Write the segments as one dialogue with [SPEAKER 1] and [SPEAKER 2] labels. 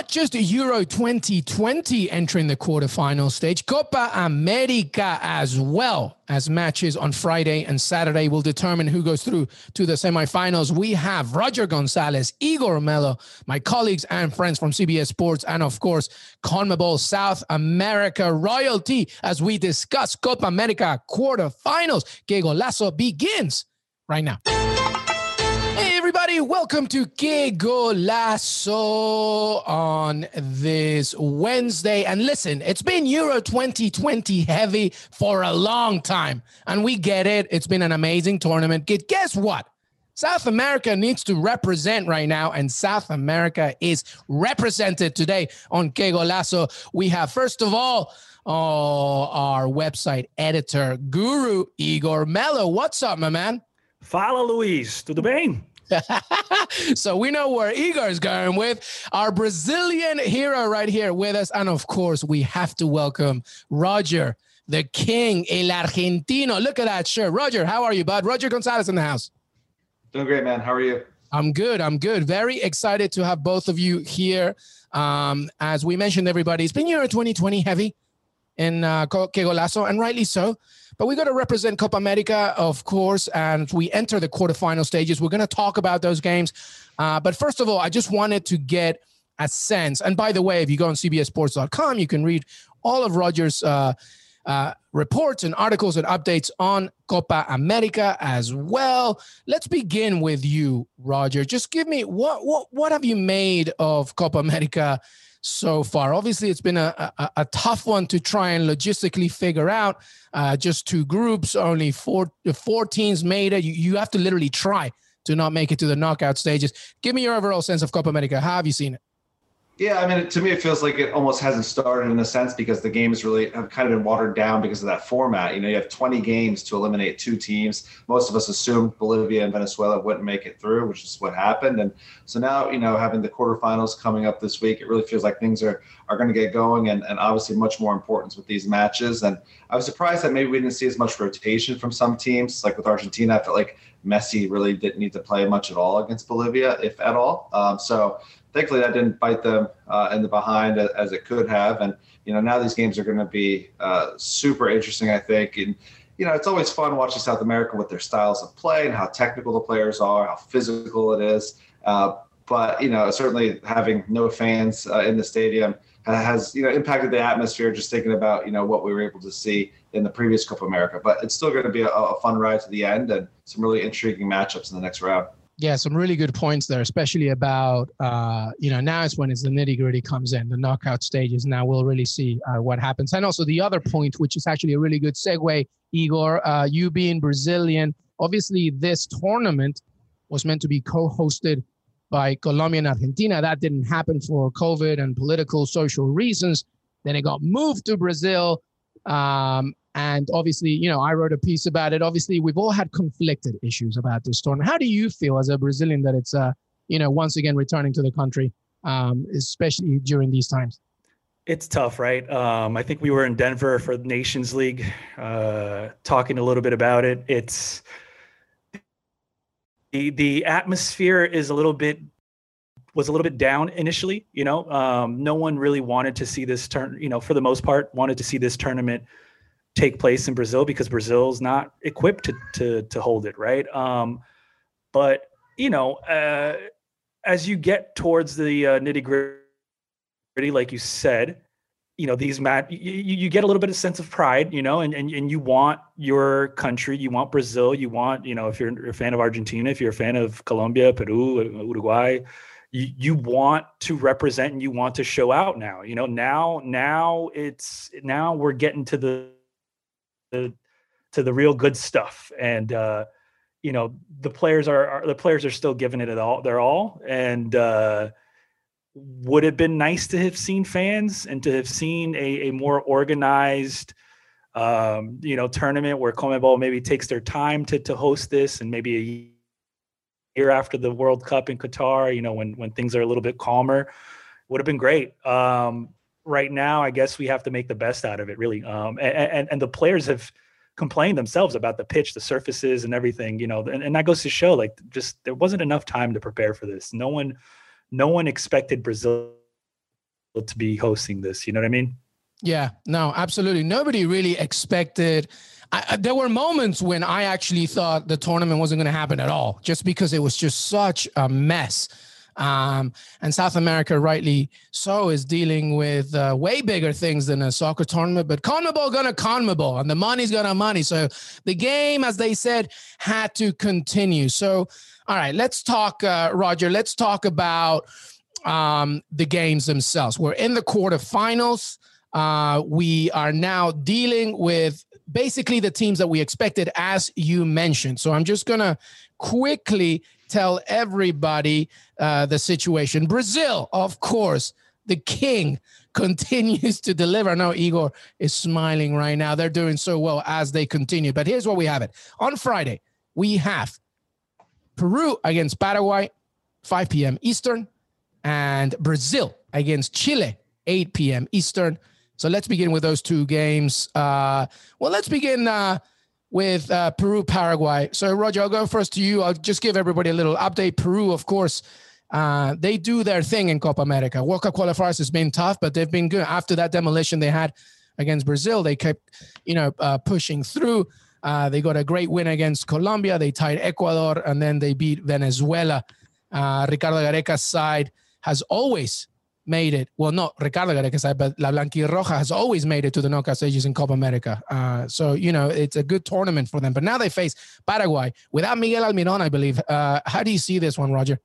[SPEAKER 1] not just Euro 2020 entering the quarterfinal stage, Copa America as well as matches on Friday and Saturday will determine who goes through to the semifinals. We have Roger Gonzalez, Igor Mello, my colleagues and friends from CBS Sports, and of course, CONMEBOL South America royalty as we discuss Copa America quarterfinals. Que Golazo begins right now everybody. Welcome to Que on this Wednesday. And listen, it's been Euro 2020 heavy for a long time. And we get it. It's been an amazing tournament. Guess what? South America needs to represent right now, and South America is represented today on Que. We have, first of all, oh, our website editor, Guru Igor Mello. What's up, my man?
[SPEAKER 2] Fala, Luis. Tudo bem?
[SPEAKER 1] so we know where Igor is going with our Brazilian hero right here with us. And of course, we have to welcome Roger, the king, El Argentino. Look at that shirt. Roger, how are you, bud? Roger Gonzalez in the house.
[SPEAKER 3] Doing great, man. How are you?
[SPEAKER 1] I'm good. I'm good. Very excited to have both of you here. Um, as we mentioned, everybody, it's been Euro 2020 heavy in uh, Que Golazo, and rightly so. But we got to represent Copa America, of course, and we enter the quarterfinal stages. We're going to talk about those games. Uh, but first of all, I just wanted to get a sense. And by the way, if you go on CBSSports.com, you can read all of Rogers' uh, uh, reports and articles and updates on Copa America as well. Let's begin with you, Roger. Just give me what what what have you made of Copa America so far. Obviously, it's been a, a, a tough one to try and logistically figure out. Uh, just two groups, only four four teams made it. You, you have to literally try to not make it to the knockout stages. Give me your overall sense of Copa America. How have you seen it?
[SPEAKER 3] Yeah, I mean, to me, it feels like it almost hasn't started in a sense because the games really have kind of been watered down because of that format. You know, you have 20 games to eliminate two teams. Most of us assumed Bolivia and Venezuela wouldn't make it through, which is what happened. And so now, you know, having the quarterfinals coming up this week, it really feels like things are are going to get going, and, and obviously much more importance with these matches. And I was surprised that maybe we didn't see as much rotation from some teams, like with Argentina. I felt like Messi really didn't need to play much at all against Bolivia, if at all. Um, so thankfully that didn't bite them uh, in the behind as it could have. And you know now these games are going to be uh, super interesting, I think. And you know it's always fun watching South America with their styles of play and how technical the players are, how physical it is. Uh, but you know certainly having no fans uh, in the stadium has you know impacted the atmosphere. Just thinking about you know what we were able to see in the previous Copa America, but it's still going to be a, a fun ride to the end and some really intriguing matchups in the next round.
[SPEAKER 1] Yeah, some really good points there, especially about uh, you know now it's when it's the nitty gritty comes in, the knockout stages. Now we'll really see uh, what happens, and also the other point, which is actually a really good segue, Igor. Uh, you being Brazilian, obviously this tournament was meant to be co-hosted by Colombia and Argentina. That didn't happen for COVID and political social reasons. Then it got moved to Brazil. Um, and obviously, you know, I wrote a piece about it. Obviously, we've all had conflicted issues about this tournament. How do you feel as a Brazilian that it's, uh, you know, once again returning to the country, um, especially during these times?
[SPEAKER 2] It's tough, right? Um, I think we were in Denver for the Nations League, uh, talking a little bit about it. It's the the atmosphere is a little bit was a little bit down initially. You know, um, no one really wanted to see this turn. You know, for the most part, wanted to see this tournament take place in Brazil because Brazil's not equipped to to to hold it, right? Um, but you know, uh, as you get towards the uh, nitty gritty, like you said, you know these mat you, you get a little bit of sense of pride, you know, and, and and you want your country, you want Brazil, you want you know if you're a fan of Argentina, if you're a fan of Colombia, Peru, Uruguay. You, you want to represent and you want to show out now you know now now it's now we're getting to the to the real good stuff. And uh you know the players are, are the players are still giving it at all they're all. And uh would have been nice to have seen fans and to have seen a, a more organized um you know tournament where CONMEBOL maybe takes their time to to host this and maybe a year after the World Cup in Qatar you know when when things are a little bit calmer would have been great. Um right now, I guess we have to make the best out of it, really. Um, and, and, and the players have complained themselves about the pitch, the surfaces, and everything. You know, and, and that goes to show, like, just there wasn't enough time to prepare for this. No one, no one expected Brazil to be hosting this. You know what I mean?
[SPEAKER 1] Yeah, no, absolutely. Nobody really expected. I, there were moments when I actually thought the tournament wasn't going to happen at all, just because it was just such a mess. Um, and South America, rightly so, is dealing with uh, way bigger things than a soccer tournament. But CONMEBOL gonna CONMEBOL, and the money's gonna money. So the game, as they said, had to continue. So, all right, let's talk, uh, Roger. Let's talk about um, the games themselves. We're in the quarterfinals. Uh, we are now dealing with basically the teams that we expected, as you mentioned. So I'm just going to quickly tell everybody uh, the situation. Brazil, of course, the king continues to deliver. Now Igor is smiling right now. They're doing so well as they continue. But here's what we have it on Friday. We have Peru against Paraguay, 5 p.m. Eastern, and Brazil against Chile, 8 p.m. Eastern. So let's begin with those two games. Uh, well, let's begin uh, with uh, Peru, Paraguay. So, Roger, I'll go first to you. I'll just give everybody a little update. Peru, of course, uh, they do their thing in Copa America. World Cup qualifiers has been tough, but they've been good. After that demolition they had against Brazil, they kept, you know, uh, pushing through. Uh, they got a great win against Colombia. They tied Ecuador, and then they beat Venezuela. Ricardo Gareca's side has always made it. Well, not Ricardo Gareca but La Blanquirroja has always made it to the knockout stages in Copa America. Uh, so, you know, it's a good tournament for them. But now they face Paraguay without Miguel Almiron, I believe. Uh, how do you see this one, Roger?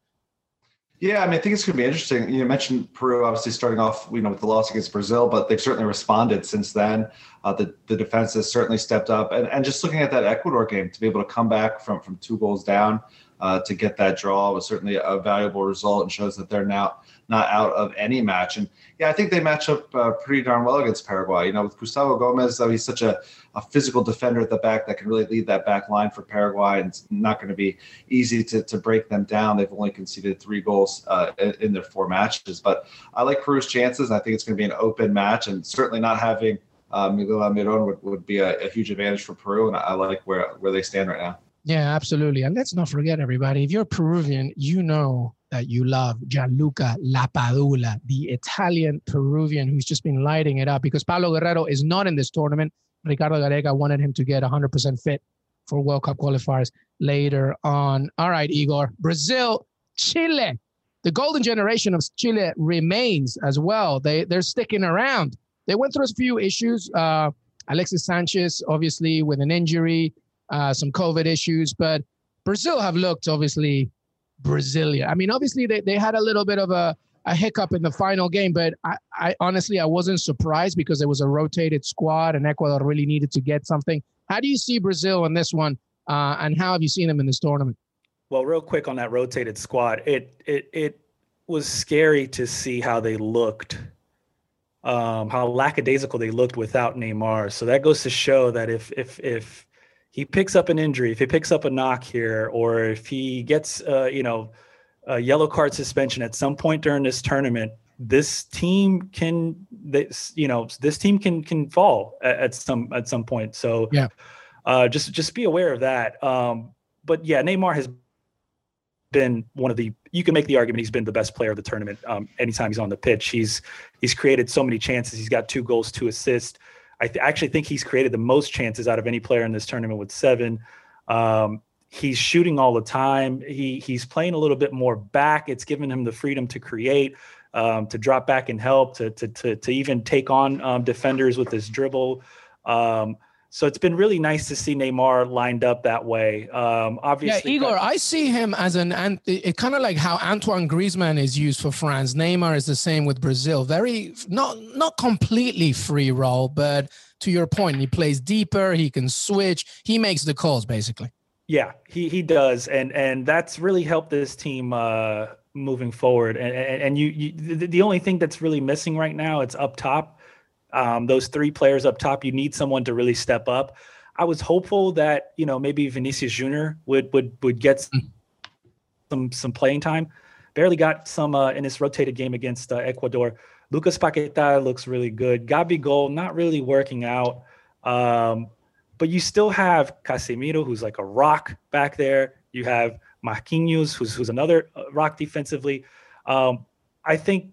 [SPEAKER 3] Yeah, I mean, I think it's going to be interesting. You mentioned Peru, obviously starting off, you know, with the loss against Brazil, but they've certainly responded since then. Uh, the the defense has certainly stepped up, and and just looking at that Ecuador game to be able to come back from from two goals down uh, to get that draw was certainly a valuable result, and shows that they're now not out of any match. And yeah, I think they match up uh, pretty darn well against Paraguay. You know, with Gustavo Gomez, though, he's such a, a physical defender at the back that can really lead that back line for Paraguay, and it's not going to be easy to, to break them down. They've only conceded three goals uh, in, their four matches, but I like Peru's chances. I think it's going to be an open match, and certainly not having uh, Miguel Almiron would, would be a, a huge advantage for Peru, and I, I like where where they stand right now.
[SPEAKER 1] Yeah, absolutely. And let's not forget, everybody, if you're Peruvian, you know that you love Gianluca Lapadula, the Italian Peruvian who's just been lighting it up because Paolo Guerrero is not in this tournament. Ricardo Gareca wanted him to get 100% fit for World Cup qualifiers later on. All right, Igor. Brazil, Chile. The golden generation of Chile remains as well. They, they're sticking around. They went through a few issues. Uh, Alexis Sanchez, obviously, with an injury uh, some COVID issues, but Brazil have looked obviously Brazilian. I mean, obviously they, they had a little bit of a, a hiccup in the final game, but I, I honestly I wasn't surprised because it was a rotated squad and Ecuador really needed to get something. How do you see Brazil in this one, uh, and how have you seen them in this tournament?
[SPEAKER 2] Well, real quick on that rotated squad, it it it was scary to see how they looked, um, how lackadaisical they looked without Neymar. So that goes to show that if if if he picks up an injury, if he picks up a knock here, or if he gets, uh, you know, a yellow card suspension at some point during this tournament, this team can, this, you know, this team can can fall at, at some at some point. So
[SPEAKER 1] yeah,
[SPEAKER 2] uh, just just be aware of that. Um, but yeah, Neymar has been one of the you can make the argument he's been the best player of the tournament um, anytime he's on the pitch. He's he's created so many chances. He's got two goals, two assists. I th- actually think he's created the most chances out of any player in this tournament with seven. Um, he's shooting all the time. He he's playing a little bit more back. It's given him the freedom to create, um, to drop back and help, to to to, to even take on um, defenders with his dribble. Um, so it's been really nice to see Neymar lined up that way. Um, obviously,
[SPEAKER 1] yeah, Igor, I see him as an and it kind of like how Antoine Griezmann is used for France. Neymar is the same with Brazil. Very not not completely free role, but to your point, he plays deeper. He can switch. He makes the calls basically.
[SPEAKER 2] Yeah, he he does, and and that's really helped this team uh, moving forward. And and, and you, you the, the only thing that's really missing right now it's up top um, those three players up top, you need someone to really step up. I was hopeful that you know maybe Vinicius Junior would would would get hmm. some some playing time. Barely got some uh, in this rotated game against uh, Ecuador. Lucas Paqueta looks really good. Gabigol not really working out, um, but you still have Casemiro, who's like a rock back there. You have Marquinhos, who's who's another uh, rock defensively. Um, I think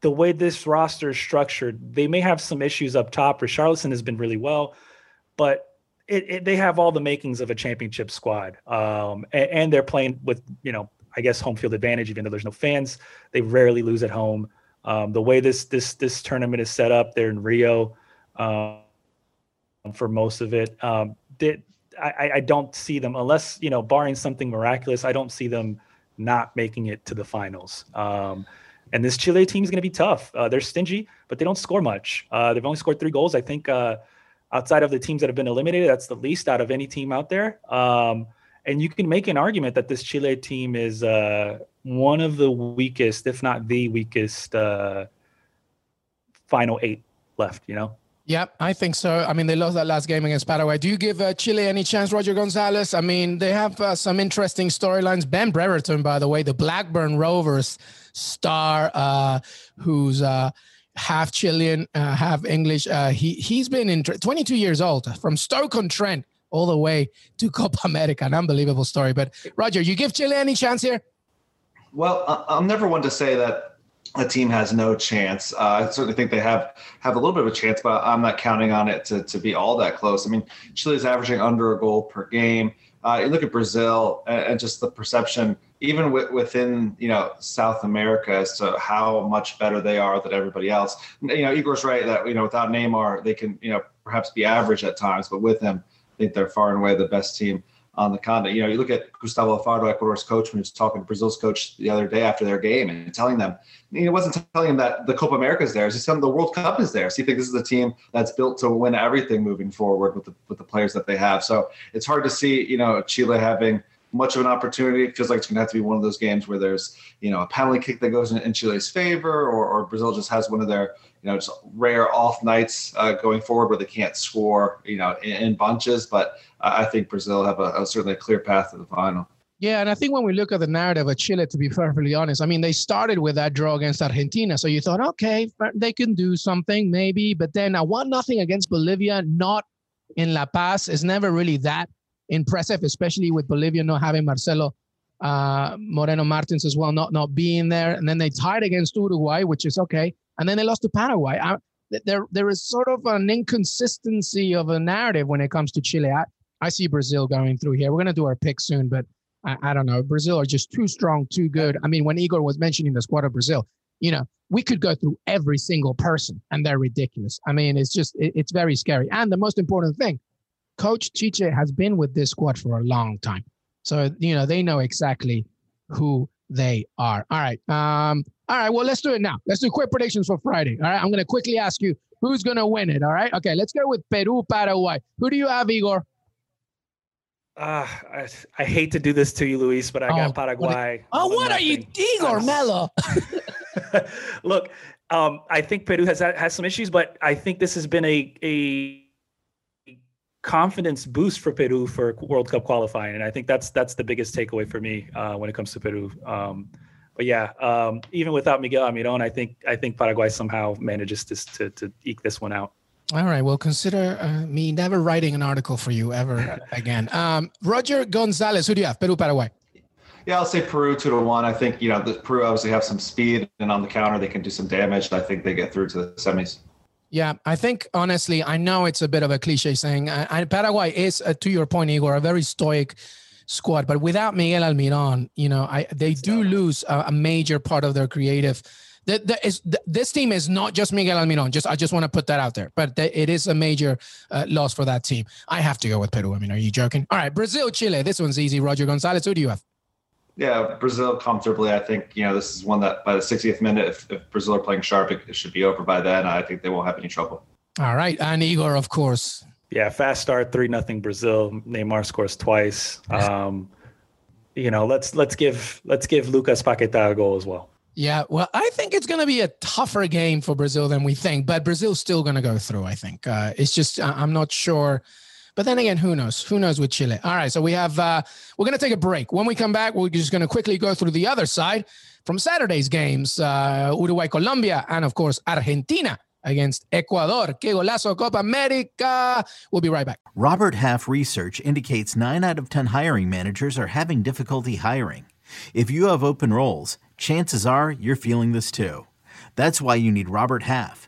[SPEAKER 2] the way this roster is structured, they may have some issues up top. Richarlison has been really well, but it, it, they have all the makings of a championship squad. Um, and, and, they're playing with, you know, I guess home field advantage, even though there's no fans. They rarely lose at home. Um, the way this this this tournament is set up, they're in Rio um, for most of it. Um, they, I, I don't see them unless you know, barring something miraculous. I don't see them not making it to the finals. Um, and this Chile team is going to be tough. Uh, they're stingy, but they don't score much. Uh, they've only scored three goals. I think uh, outside of the teams that have been eliminated, that's the least out of any team out there. Um, and you can make an argument that this Chile team is uh, one of the weakest, if not the weakest, uh, final eight left. You know.
[SPEAKER 1] Yep, I think so. I mean, they lost that last game against Paraguay. Do you give uh, Chile any chance, Roger Gonzalez? I mean, they have uh, some interesting storylines. Ben Brereton, by the way, the Blackburn Rovers star, uh, who's uh, half Chilean, uh, half English. Uh, he he's been in 22 years old from Stoke on Trent all the way to Copa America. An unbelievable story. But Roger, you give Chile any chance here?
[SPEAKER 3] Well, I'm never one to say that a team has no chance. Uh, I certainly think they have have a little bit of a chance, but I'm not counting on it to, to be all that close. I mean, Chile is averaging under a goal per game. Uh, you look at Brazil and, and just the perception, even within you know South America, as to how much better they are than everybody else. You know, Igor's right that you know without Neymar, they can you know perhaps be average at times, but with him, I think they're far and away the best team on the continent. You know, you look at Gustavo Alfaro, Ecuador's coach, when he was talking to Brazil's coach the other day after their game and telling them, he wasn't telling them that the Copa America is there. He's telling them the World Cup is there. So you think this is a team that's built to win everything moving forward with the with the players that they have. So it's hard to see, you know, Chile having much of an opportunity. It feels like it's going to have to be one of those games where there's, you know, a penalty kick that goes in, in Chile's favor, or, or Brazil just has one of their, you know, just rare off nights uh, going forward where they can't score, you know, in, in bunches. But I think Brazil have a, a, certainly a clear path to the final.
[SPEAKER 1] Yeah, and I think when we look at the narrative of Chile, to be perfectly honest, I mean, they started with that draw against Argentina, so you thought, okay, they can do something maybe, but then a one nothing against Bolivia, not in La Paz, is never really that impressive, especially with Bolivia not having Marcelo uh, Moreno Martins as well, not not being there, and then they tied against Uruguay, which is okay, and then they lost to Paraguay. I, there, there is sort of an inconsistency of a narrative when it comes to Chile. I, I see Brazil going through here. We're going to do our pick soon, but I, I, don't know. Brazil are just too strong, too good. I mean, when Igor was mentioning the squad of Brazil, you know, we could go through every single person and they're ridiculous. I mean, it's just, it, it's very scary. And the most important thing, Coach Tite has been with this squad for a long time. So, you know, they know exactly who they are. All right. Um, all right. Well, let's do it now. Let's do quick predictions for Friday. All right. I'm going to quickly ask you who's going to win it. All right. Okay. Let's go with Peru, Paraguay. Who do you have, Igor?
[SPEAKER 2] Uh, I, I hate to do this to you, Luis, but I oh, got Paraguay.
[SPEAKER 1] What, oh, what are you, Igor Mello?
[SPEAKER 2] Look, um, I think Peru has has some issues, but I think this has been a a confidence boost for Peru for World Cup qualifying, and I think that's that's the biggest takeaway for me uh, when it comes to Peru. Um, but yeah, um, even without Miguel Almiron, I think I think Paraguay somehow manages to to, to eke this one out.
[SPEAKER 1] All right. Well, consider uh, me never writing an article for you ever again. Um, Roger Gonzalez, who do you have? Peru, Paraguay.
[SPEAKER 3] Yeah, I'll say Peru two to one. I think you know the Peru obviously have some speed, and on the counter they can do some damage. I think they get through to the semis.
[SPEAKER 1] Yeah, I think honestly, I know it's a bit of a cliche saying, uh, Paraguay is, uh, to your point, Igor, a very stoic squad, but without Miguel Almiron, you know, I they do lose a, a major part of their creative the, the, is, the, this team is not just Miguel Almiron. Just I just want to put that out there, but it is a major uh, loss for that team. I have to go with Peru. I mean, are you joking? All right, Brazil, Chile. This one's easy. Roger Gonzalez. Who do you have?
[SPEAKER 3] Yeah, Brazil comfortably. I think you know this is one that by the 60th minute, if, if Brazil are playing sharp, it, it should be over by then. I think they won't have any trouble.
[SPEAKER 1] All right, and Igor, of course.
[SPEAKER 2] Yeah, fast start, three nothing Brazil. Neymar scores twice. Um, you know, let's let's give let's give Lucas Paqueta a goal as well.
[SPEAKER 1] Yeah, well, I think it's going to be a tougher game for Brazil than we think, but Brazil's still going to go through. I think uh, it's just I'm not sure, but then again, who knows? Who knows with Chile? All right, so we have uh, we're going to take a break. When we come back, we're just going to quickly go through the other side from Saturday's games: uh, Uruguay, Colombia, and of course Argentina against Ecuador. Que golazo Copa America. We'll be right back.
[SPEAKER 4] Robert Half research indicates nine out of ten hiring managers are having difficulty hiring. If you have open roles chances are you're feeling this too. That's why you need Robert Half.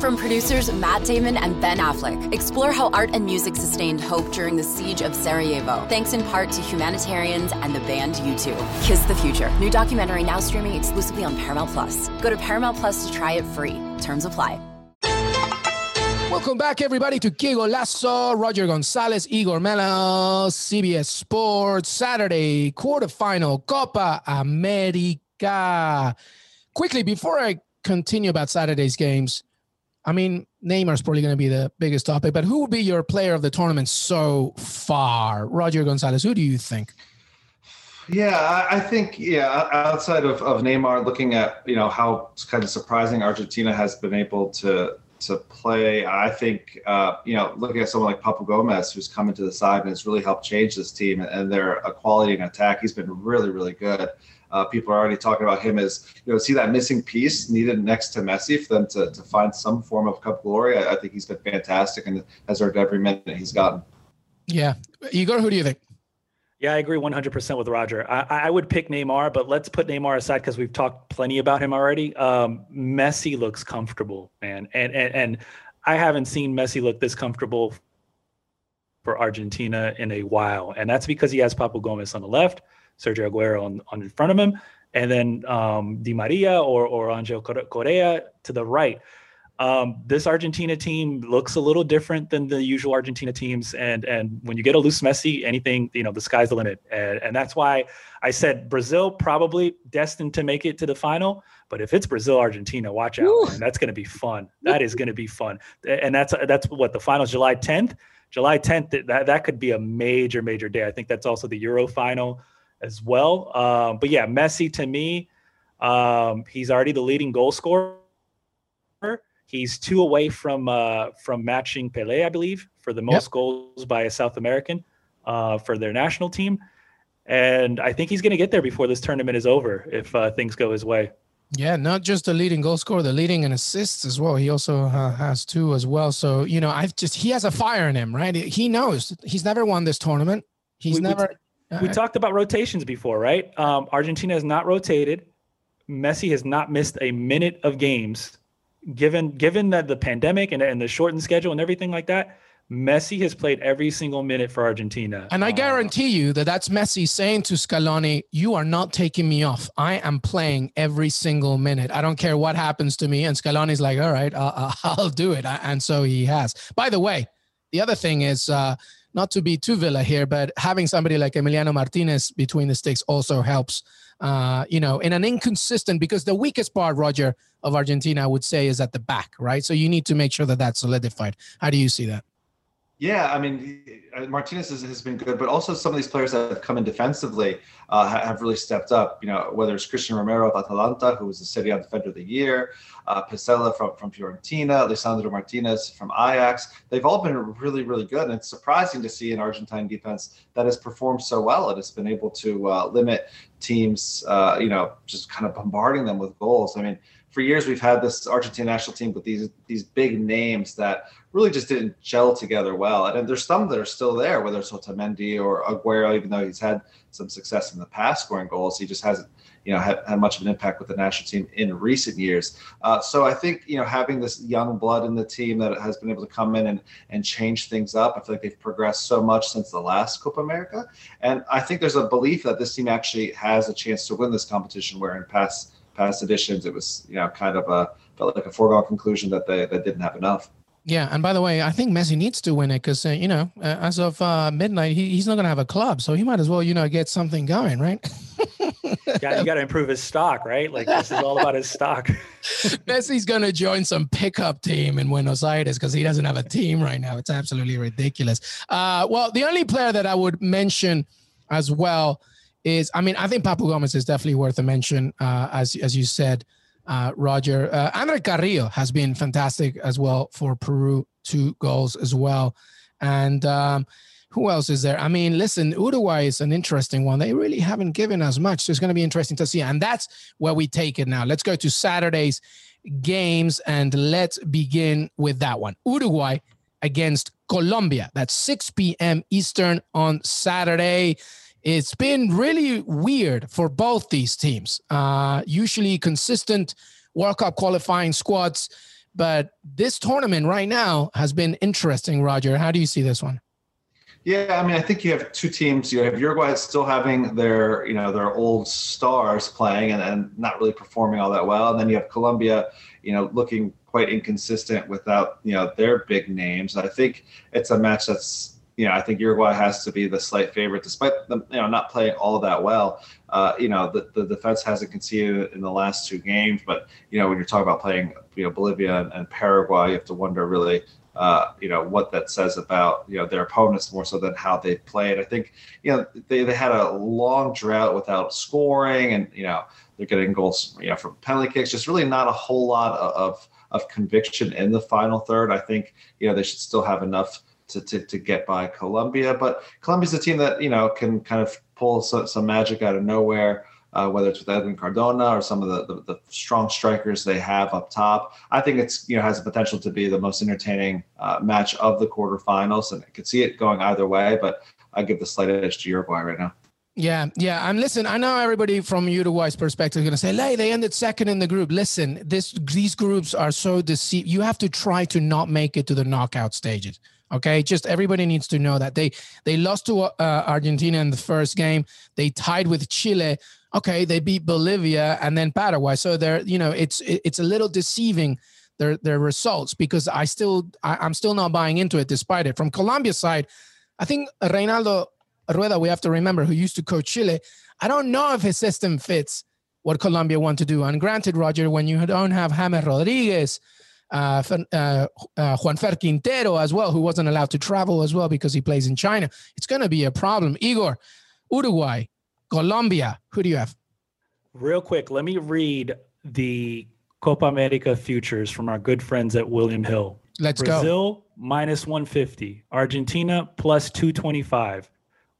[SPEAKER 5] From producers Matt Damon and Ben Affleck, explore how art and music sustained hope during the siege of Sarajevo, thanks in part to humanitarians and the band U2. Kiss the Future. New documentary now streaming exclusively on Paramount Plus. Go to Paramount Plus to try it free. Terms apply.
[SPEAKER 1] Welcome back, everybody, to Que Lasso, Roger Gonzalez, Igor Mello, CBS Sports, Saturday quarterfinal Copa America. Quickly, before I continue about Saturday's games, I mean, Neymar's probably going to be the biggest topic, but who will be your player of the tournament so far? Roger Gonzalez, who do you think?
[SPEAKER 3] Yeah, I think yeah. Outside of, of Neymar, looking at you know how kind of surprising Argentina has been able to to play, I think uh, you know looking at someone like Papu Gomez, who's come into the side and has really helped change this team and their quality in attack. He's been really really good. Uh, people are already talking about him as you know see that missing piece needed next to Messi for them to, to find some form of cup glory. I, I think he's been fantastic and has earned every minute he's gotten.
[SPEAKER 1] Yeah, Igor, who do you think?
[SPEAKER 2] Yeah, I agree 100% with Roger. I, I would pick Neymar, but let's put Neymar aside because we've talked plenty about him already. Um, Messi looks comfortable, man, and, and and I haven't seen Messi look this comfortable for Argentina in a while, and that's because he has Papu Gomez on the left, Sergio Aguero on, on in front of him, and then um, Di Maria or or Angel Correa to the right. Um, this Argentina team looks a little different than the usual Argentina teams, and and when you get a loose Messi, anything you know, the sky's the limit, and, and that's why I said Brazil probably destined to make it to the final. But if it's Brazil Argentina, watch out, man. That's going to be fun. That is going to be fun, and that's that's what the finals July 10th. July 10th, that that could be a major major day. I think that's also the Euro final as well. Um, but yeah, Messi to me, um, he's already the leading goal scorer He's two away from uh, from matching Pele, I believe, for the most yep. goals by a South American uh, for their national team. And I think he's going to get there before this tournament is over if uh, things go his way.
[SPEAKER 1] Yeah, not just the leading goal scorer, the leading in assists as well. He also uh, has two as well. So you know, I've just he has a fire in him, right? He knows he's never won this tournament. He's we, never.
[SPEAKER 2] We, we talked about rotations before, right? Um, Argentina has not rotated. Messi has not missed a minute of games given given that the pandemic and, and the shortened schedule and everything like that, Messi has played every single minute for Argentina.
[SPEAKER 1] And I uh, guarantee you that that's Messi saying to Scaloni, You are not taking me off. I am playing every single minute. I don't care what happens to me. And Scaloni's like, All right, uh, I'll do it. And so he has. By the way, the other thing is, uh, not to be too Villa here, but having somebody like Emiliano Martinez between the sticks also helps uh, you know, in an inconsistent because the weakest part, Roger, of Argentina, I would say, is at the back, right? So you need to make sure that that's solidified. How do you see that?
[SPEAKER 3] Yeah, I mean, uh, Martinez has, been good, but also some of these players that have come in defensively uh, have really stepped up. You know, whether it's Cristian Romero of Atalanta, who was the Serie A Defender of the Year, uh, from, from Fiorentina, Lisandro Martinez from Ajax. They've all been really, really good. And it's surprising to see an Argentine defense that has performed so well. It has been able to uh, limit teams, uh, you know, just kind of bombarding them with goals. I mean, for years we've had this Argentine national team with these these big names that really just didn't gel together well. And, and there's some that are still there, whether it's Otamendi or Aguero, even though he's had some success in the past scoring goals, he just hasn't you know had, had much of an impact with the national team in recent years. Uh, so I think you know having this young blood in the team that has been able to come in and and change things up. I feel like they've progressed so much since the last Copa America, and I think there's a belief that this team actually has a chance to win this competition. Where in past past editions, it was you know kind of a felt like a foregone conclusion that they that didn't have enough.
[SPEAKER 1] Yeah, and by the way, I think Messi needs to win it because uh, you know, uh, as of uh, midnight, he, he's not going to have a club, so he might as well, you know, get something going, right?
[SPEAKER 2] yeah, you got to improve his stock, right? Like this is all about his stock.
[SPEAKER 1] Messi's going to join some pickup team in Buenos Aires because he doesn't have a team right now. It's absolutely ridiculous. Uh, well, the only player that I would mention as well is, I mean, I think Papu Gomez is definitely worth a mention, uh, as as you said uh, Roger. Uh, Andre Carrillo has been fantastic as well for Peru, two goals as well. And um, Who else is there? I mean, listen, Uruguay is an interesting one. They really haven't given us much. So it's going to be interesting to see. And that's where we take it now. Let's go to Saturday's games and let's begin with that one. Uruguay against Colombia. That's 6 p.m. Eastern on Saturday. It's been really weird for both these teams. Uh, usually consistent World Cup qualifying squads, but this tournament right now has been interesting. Roger, how do you see this one?
[SPEAKER 3] Yeah, I mean, I think you have two teams. You have Uruguay still having their, you know, their old stars playing and, and not really performing all that well, and then you have Colombia, you know, looking quite inconsistent without, you know, their big names. I think it's a match that's, you know, I think Uruguay has to be the slight favorite, despite them, you know, not playing all that well. Uh, you know, the, the defense hasn't conceded in the last two games, but you know, when you're talking about playing, you know, Bolivia and, and Paraguay, you have to wonder really uh, you know what that says about you know their opponents more so than how they played. I think you know they, they had a long drought without scoring, and you know they're getting goals you know from penalty kicks. Just really not a whole lot of of conviction in the final third. I think you know they should still have enough to to, to get by Colombia, but Colombia's a team that you know can kind of pull some, some magic out of nowhere uh, whether it's with Edwin Cardona or some of the, the, the, strong strikers they have up top. I think it's you know has the potential to be the most entertaining uh, match of the quarterfinals, and I could see it going either way. But I give the slight edge to Uruguay right now.
[SPEAKER 1] Yeah, yeah. And listen, I know everybody from Uruguay's perspective is going to say, "Hey, they ended second in the group." Listen, this these groups are so deceived. You have to try to not make it to the knockout stages. Okay, just everybody needs to know that they they lost to uh, Argentina in the first game. They tied with Chile okay, they beat Bolivia and then Paraguay. So they're, you know, it's it's a little deceiving their their results because I still I, am still not buying into it despite it. From Colombia side, I think Reinaldo Rueda, we have to remember, who used to coach Chile. I don't know if his system fits what Colombia want to do. And granted, Roger, when you don't have James Rodriguez, uh, uh, uh, Juanfer Quintero as well, who wasn't allowed to travel as well because he plays in China, it's going to be a problem. Igor, Uruguay, Colombia. Who do you have?
[SPEAKER 2] Real quick, let me read the Copa America futures from our good friends at William Hill.
[SPEAKER 1] Let's
[SPEAKER 2] Brazil,
[SPEAKER 1] go.
[SPEAKER 2] Brazil minus 150, Argentina plus 225,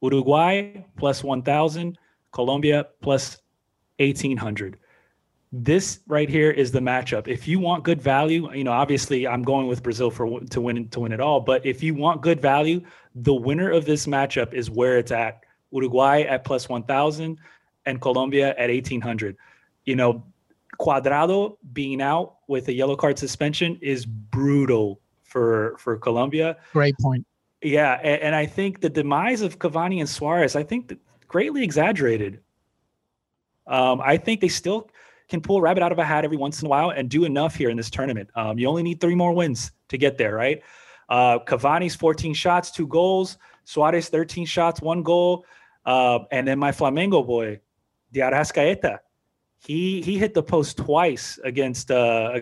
[SPEAKER 2] Uruguay plus 1000, Colombia plus 1800. This right here is the matchup. If you want good value, you know, obviously I'm going with Brazil for to win to win it all, but if you want good value, the winner of this matchup is where it's at Uruguay at plus 1,000, and Colombia at 1,800. You know, Cuadrado being out with a yellow card suspension is brutal for for Colombia.
[SPEAKER 1] Great point.
[SPEAKER 2] Yeah, and, and I think the demise of Cavani and Suarez, I think, greatly exaggerated. Um, I think they still can pull a rabbit out of a hat every once in a while and do enough here in this tournament. Um, you only need three more wins to get there, right? Uh, Cavani's 14 shots, two goals. Suarez 13 shots, one goal. Uh, and then my Flamengo boy, De Arrascaeta, he he hit the post twice against uh,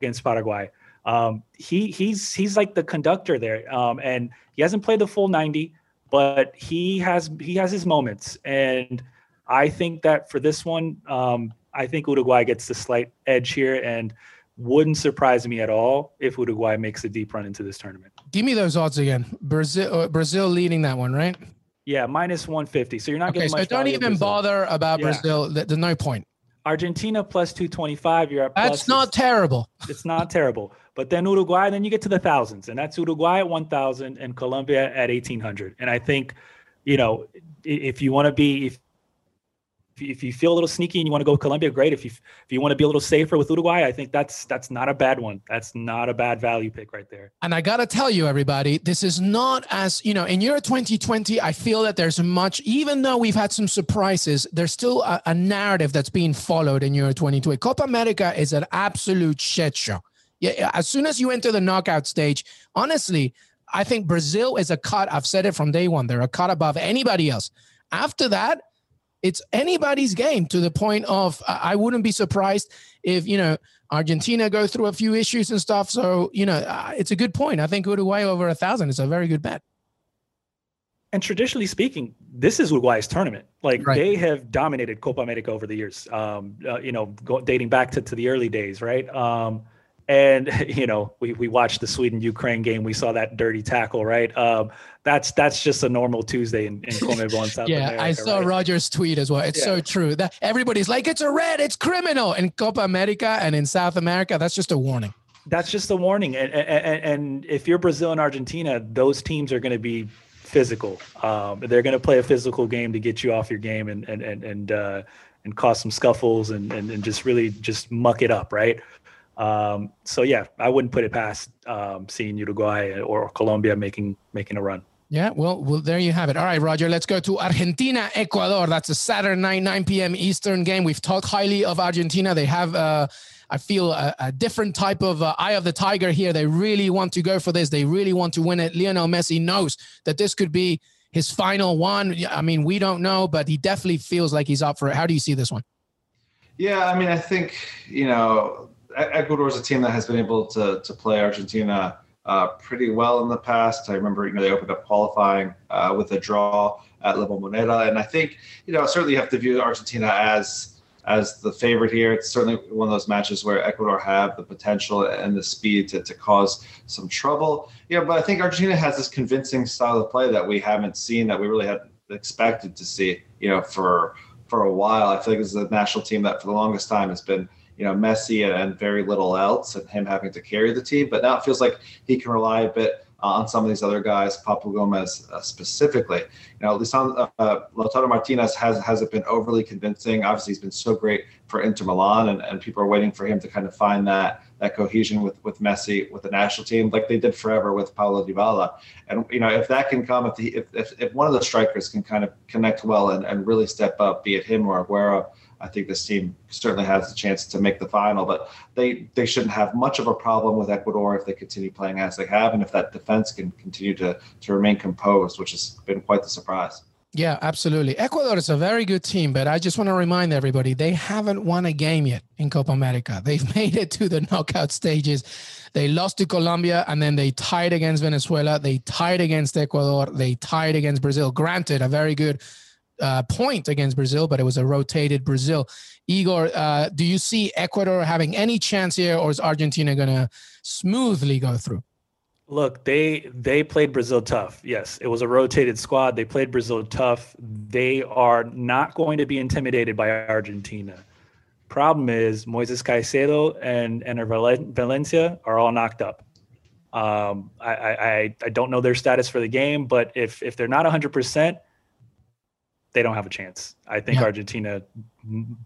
[SPEAKER 2] against Paraguay. Um, he he's he's like the conductor there, um, and he hasn't played the full 90, but he has he has his moments, and I think that for this one, um, I think Uruguay gets the slight edge here, and wouldn't surprise me at all if Uruguay makes a deep run into this tournament.
[SPEAKER 1] Give me those odds again. Brazil uh, Brazil leading that one, right?
[SPEAKER 2] Yeah, minus 150. So you're not
[SPEAKER 1] okay,
[SPEAKER 2] getting
[SPEAKER 1] much. So don't even bother about yeah. Brazil. There's no point.
[SPEAKER 2] Argentina plus 225. You're at
[SPEAKER 1] That's not terrible.
[SPEAKER 2] It's not terrible. But then Uruguay, then you get to the thousands, and that's Uruguay at 1,000 and Colombia at 1,800. And I think, you know, if you want to be, if if you feel a little sneaky and you want to go Colombia, great. If you if you want to be a little safer with Uruguay, I think that's that's not a bad one. That's not a bad value pick right there.
[SPEAKER 1] And I gotta tell you, everybody, this is not as you know in Euro 2020. I feel that there's much, even though we've had some surprises, there's still a, a narrative that's being followed in Euro 2020. Copa America is an absolute shit show. Yeah, as soon as you enter the knockout stage, honestly, I think Brazil is a cut. I've said it from day one. They're a cut above anybody else. After that, it's anybody's game to the point of I wouldn't be surprised if you know Argentina go through a few issues and stuff. So you know uh, it's a good point. I think Uruguay over a thousand is a very good bet.
[SPEAKER 2] And traditionally speaking, this is Uruguay's tournament. Like right. they have dominated Copa America over the years. Um, uh, you know, go, dating back to, to the early days, right? Um, and you know we, we watched the sweden ukraine game. We saw that dirty tackle right? Um, that's that's just a normal tuesday in, in Conmebol in south
[SPEAKER 1] yeah
[SPEAKER 2] America,
[SPEAKER 1] i saw
[SPEAKER 2] right?
[SPEAKER 1] roger's tweet as well. It's
[SPEAKER 2] Yeah.
[SPEAKER 1] so true that everybody's like it's a red it's criminal. In copa america and in south america that's just a warning.
[SPEAKER 2] That's just a warning. And, and, and if you're brazil and argentina those teams are going to be physical. Um, they're going to play a physical game to get you off your game and and and and, uh, and cause some scuffles and, and and just really just muck it up right um, so yeah i wouldn't put it past um, seeing uruguay or colombia making making a run
[SPEAKER 1] Yeah, well, well, there you have it. All right, Roger, let's go to Argentina, Ecuador. That's a Saturday night, 9 p.m. Eastern game. We've talked highly of Argentina. They have, uh, I feel, a, a different type of uh, eye of the tiger here. They really want to go for this. They really want to win it. Lionel Messi knows that this could be his final one. I mean, we don't know, but he definitely feels like he's up for it. How do you see this one?
[SPEAKER 3] Yeah, I mean, I think you know Ecuador is a team that has been able to to play Argentina uh, pretty well in the past. I remember you know they opened up qualifying uh, with a draw at La Bombonera, and I think you know certainly you have to view Argentina as as the favorite here. It's certainly one of those matches where Ecuador have the potential and the speed to, to cause some trouble. Yeah, but I think Argentina has this convincing style of play that we haven't seen that we really hadn't expected to see. You know, for for a while. I feel like this is a national team that for the longest time has been, you know, Messi and, and very little else, and him having to carry the team. But now it feels like he can rely a bit uh, on some of these other guys, Papu Gomez uh, specifically. You know, Lisandro uh, Lautaro Martinez has hasn't been overly convincing. Obviously, he's been so great for Inter Milan, and, and people are waiting for him to kind of find that that cohesion with with Messi with the national team, like they did forever with Paulo Dybala. And you know, if that can come, if the if if, if one of the strikers can kind of connect well and, and really step up, be it him or Aguero, I think this team certainly has a chance to make the final. But they they shouldn't have much of a problem with Ecuador if they continue playing as they have, and if that defense can continue to to remain composed, which has been quite the surprise.
[SPEAKER 1] Yeah, absolutely. Ecuador is a very good team, but I just want to remind everybody they haven't won a game yet in Copa America. They've made it to the knockout stages. They lost to Colombia and then they tied against Venezuela. They tied against Ecuador. They tied against Brazil. Granted, a very good uh, point against Brazil, but it was a rotated Brazil. Igor, uh, do you see Ecuador having any chance here, or is Argentina going to smoothly go through?
[SPEAKER 2] Look, they they played Brazil tough. Yes, it was a rotated squad. They played Brazil tough. They are not going to be intimidated by Argentina. Problem is, Moises Caicedo and and Valen- Valencia are all knocked up. Um, I, I I don't know their status for the game, but if if they're not 100, percent they don't have a chance. I think
[SPEAKER 1] Yeah.
[SPEAKER 2] Argentina,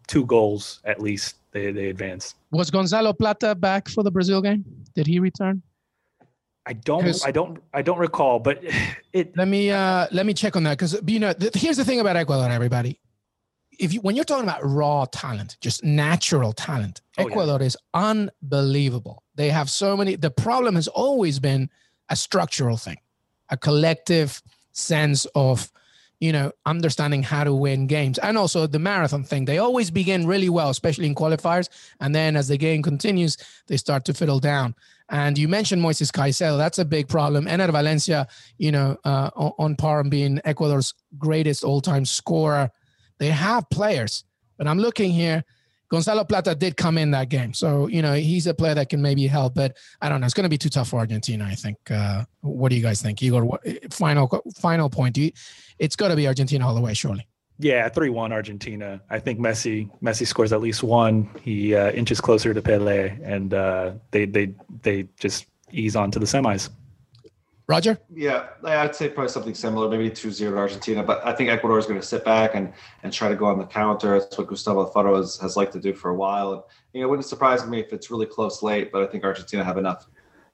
[SPEAKER 2] two goals at least, they they advance.
[SPEAKER 1] Was Gonzalo Plata back for the Brazil game? Did he return?
[SPEAKER 2] I don't I don't I don't recall, but it
[SPEAKER 1] Let me uh let me check on that because you know th- here's the thing about Ecuador, everybody. If you when you're talking about raw talent, just natural talent,
[SPEAKER 2] Oh, yeah.
[SPEAKER 1] Ecuador is unbelievable. They have so many. The problem has always been a structural thing, a collective sense of you know understanding how to win games, and also the marathon thing. They always begin really well, especially in qualifiers, and then as the game continues, they start to fiddle down. And you mentioned Moises Caicedo. That's a big problem. Enner Valencia, you know, uh, on, par and being Ecuador's greatest all-time scorer. They have players, but I'm looking here. Gonzalo Plata did come in that game, so you know he's a player that can maybe help. But I don't know. It's going to be too tough for Argentina. I think. Uh, what do you guys think, Igor? What, final final point. You, it's got to be Argentina all the way, surely.
[SPEAKER 2] Yeah, three one Argentina. I think Messi Messi scores at least one. He uh, inches closer to Pele, and uh, they they they just ease on to the semis.
[SPEAKER 1] Roger.
[SPEAKER 3] Yeah, I'd say probably something similar, maybe 2-0 to Argentina. But I think Ecuador is going to sit back and and try to go on the counter. That's what Gustavo Alfaro has, has liked to do for a while. And you know, it wouldn't surprise me if it's really close late, but I think Argentina have enough.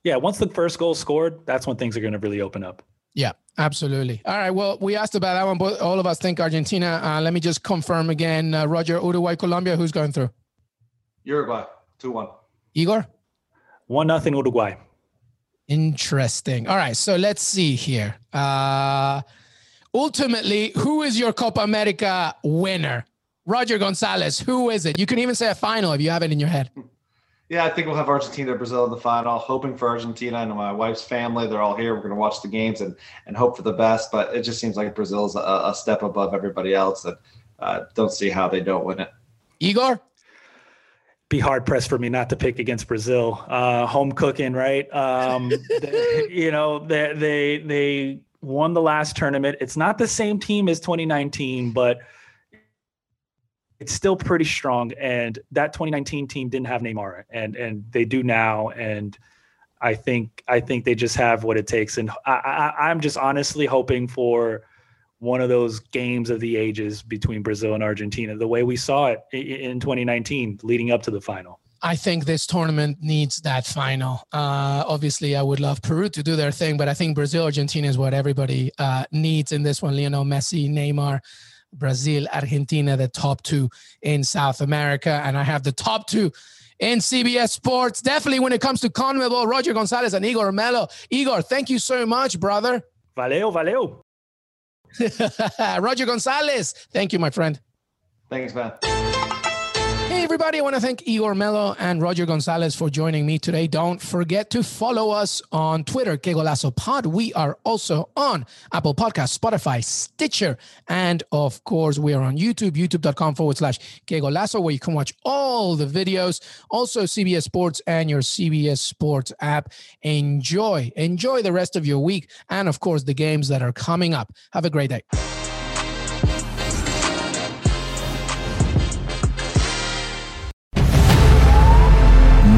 [SPEAKER 2] Yeah, once the first goal is scored, that's when things are going to really open up.
[SPEAKER 1] Yeah, absolutely. All right. Well, we asked about that one, but all of us think Argentina. Uh, let me just confirm again. Uh, Roger, Uruguay, Colombia. Who's going through?
[SPEAKER 3] Uruguay, 2-1.
[SPEAKER 1] Igor.
[SPEAKER 2] One nothing Uruguay.
[SPEAKER 1] Interesting. All right. So let's see here. Uh, ultimately, who is your Copa America winner? Roger Gonzalez. Who is it? You can even say a final if you have it in your head.
[SPEAKER 3] Yeah, I think we'll have Argentina, Brazil in the final. Hoping for Argentina. I know my wife's family; they're all here. We're going to watch the games and and hope for the best. But it just seems like Brazil's a, a step above everybody else, and uh, don't see how they don't win it.
[SPEAKER 1] Igor.
[SPEAKER 2] Be hard pressed for me not to pick against Brazil. Uh, home cooking, right? Um, they, you know, they, they they won the last tournament. It's not the same team as 2019, but it's still pretty strong. And that 2019 team didn't have Neymar, and and they do now. And I think I think they just have what it takes. And I, I I'm just honestly hoping for one of those games of the ages between Brazil and Argentina, the way we saw it in 2019 leading up to the final.
[SPEAKER 1] I think this tournament needs that final. Uh, obviously, I would love Peru to do their thing, but I think Brazil, Argentina is what everybody uh, needs in this one. Lionel Messi, Neymar, Brazil, Argentina, the top two in South America. And I have the top two in CBS Sports. Definitely when it comes to CONMEBOL, Roger Gonzalez and Igor Mello. Igor, thank you so much, brother.
[SPEAKER 2] Valeu, valeu.
[SPEAKER 1] Roger Gonzalez. Thank you, my friend.
[SPEAKER 3] Thanks, man.
[SPEAKER 1] Hey, everybody. I want to thank Igor Mello and Roger Gonzalez for joining me today. Don't forget to follow us on Twitter, Que Golazo Pod. We are also on Apple Podcasts, Spotify, Stitcher, and of course, we are on YouTube, youtube.com forward slash Que Golazo, where you can watch all the videos. Also, CBS Sports and your CBS Sports app. Enjoy, enjoy the rest of your week, and of course, the games that are coming up. Have a great day.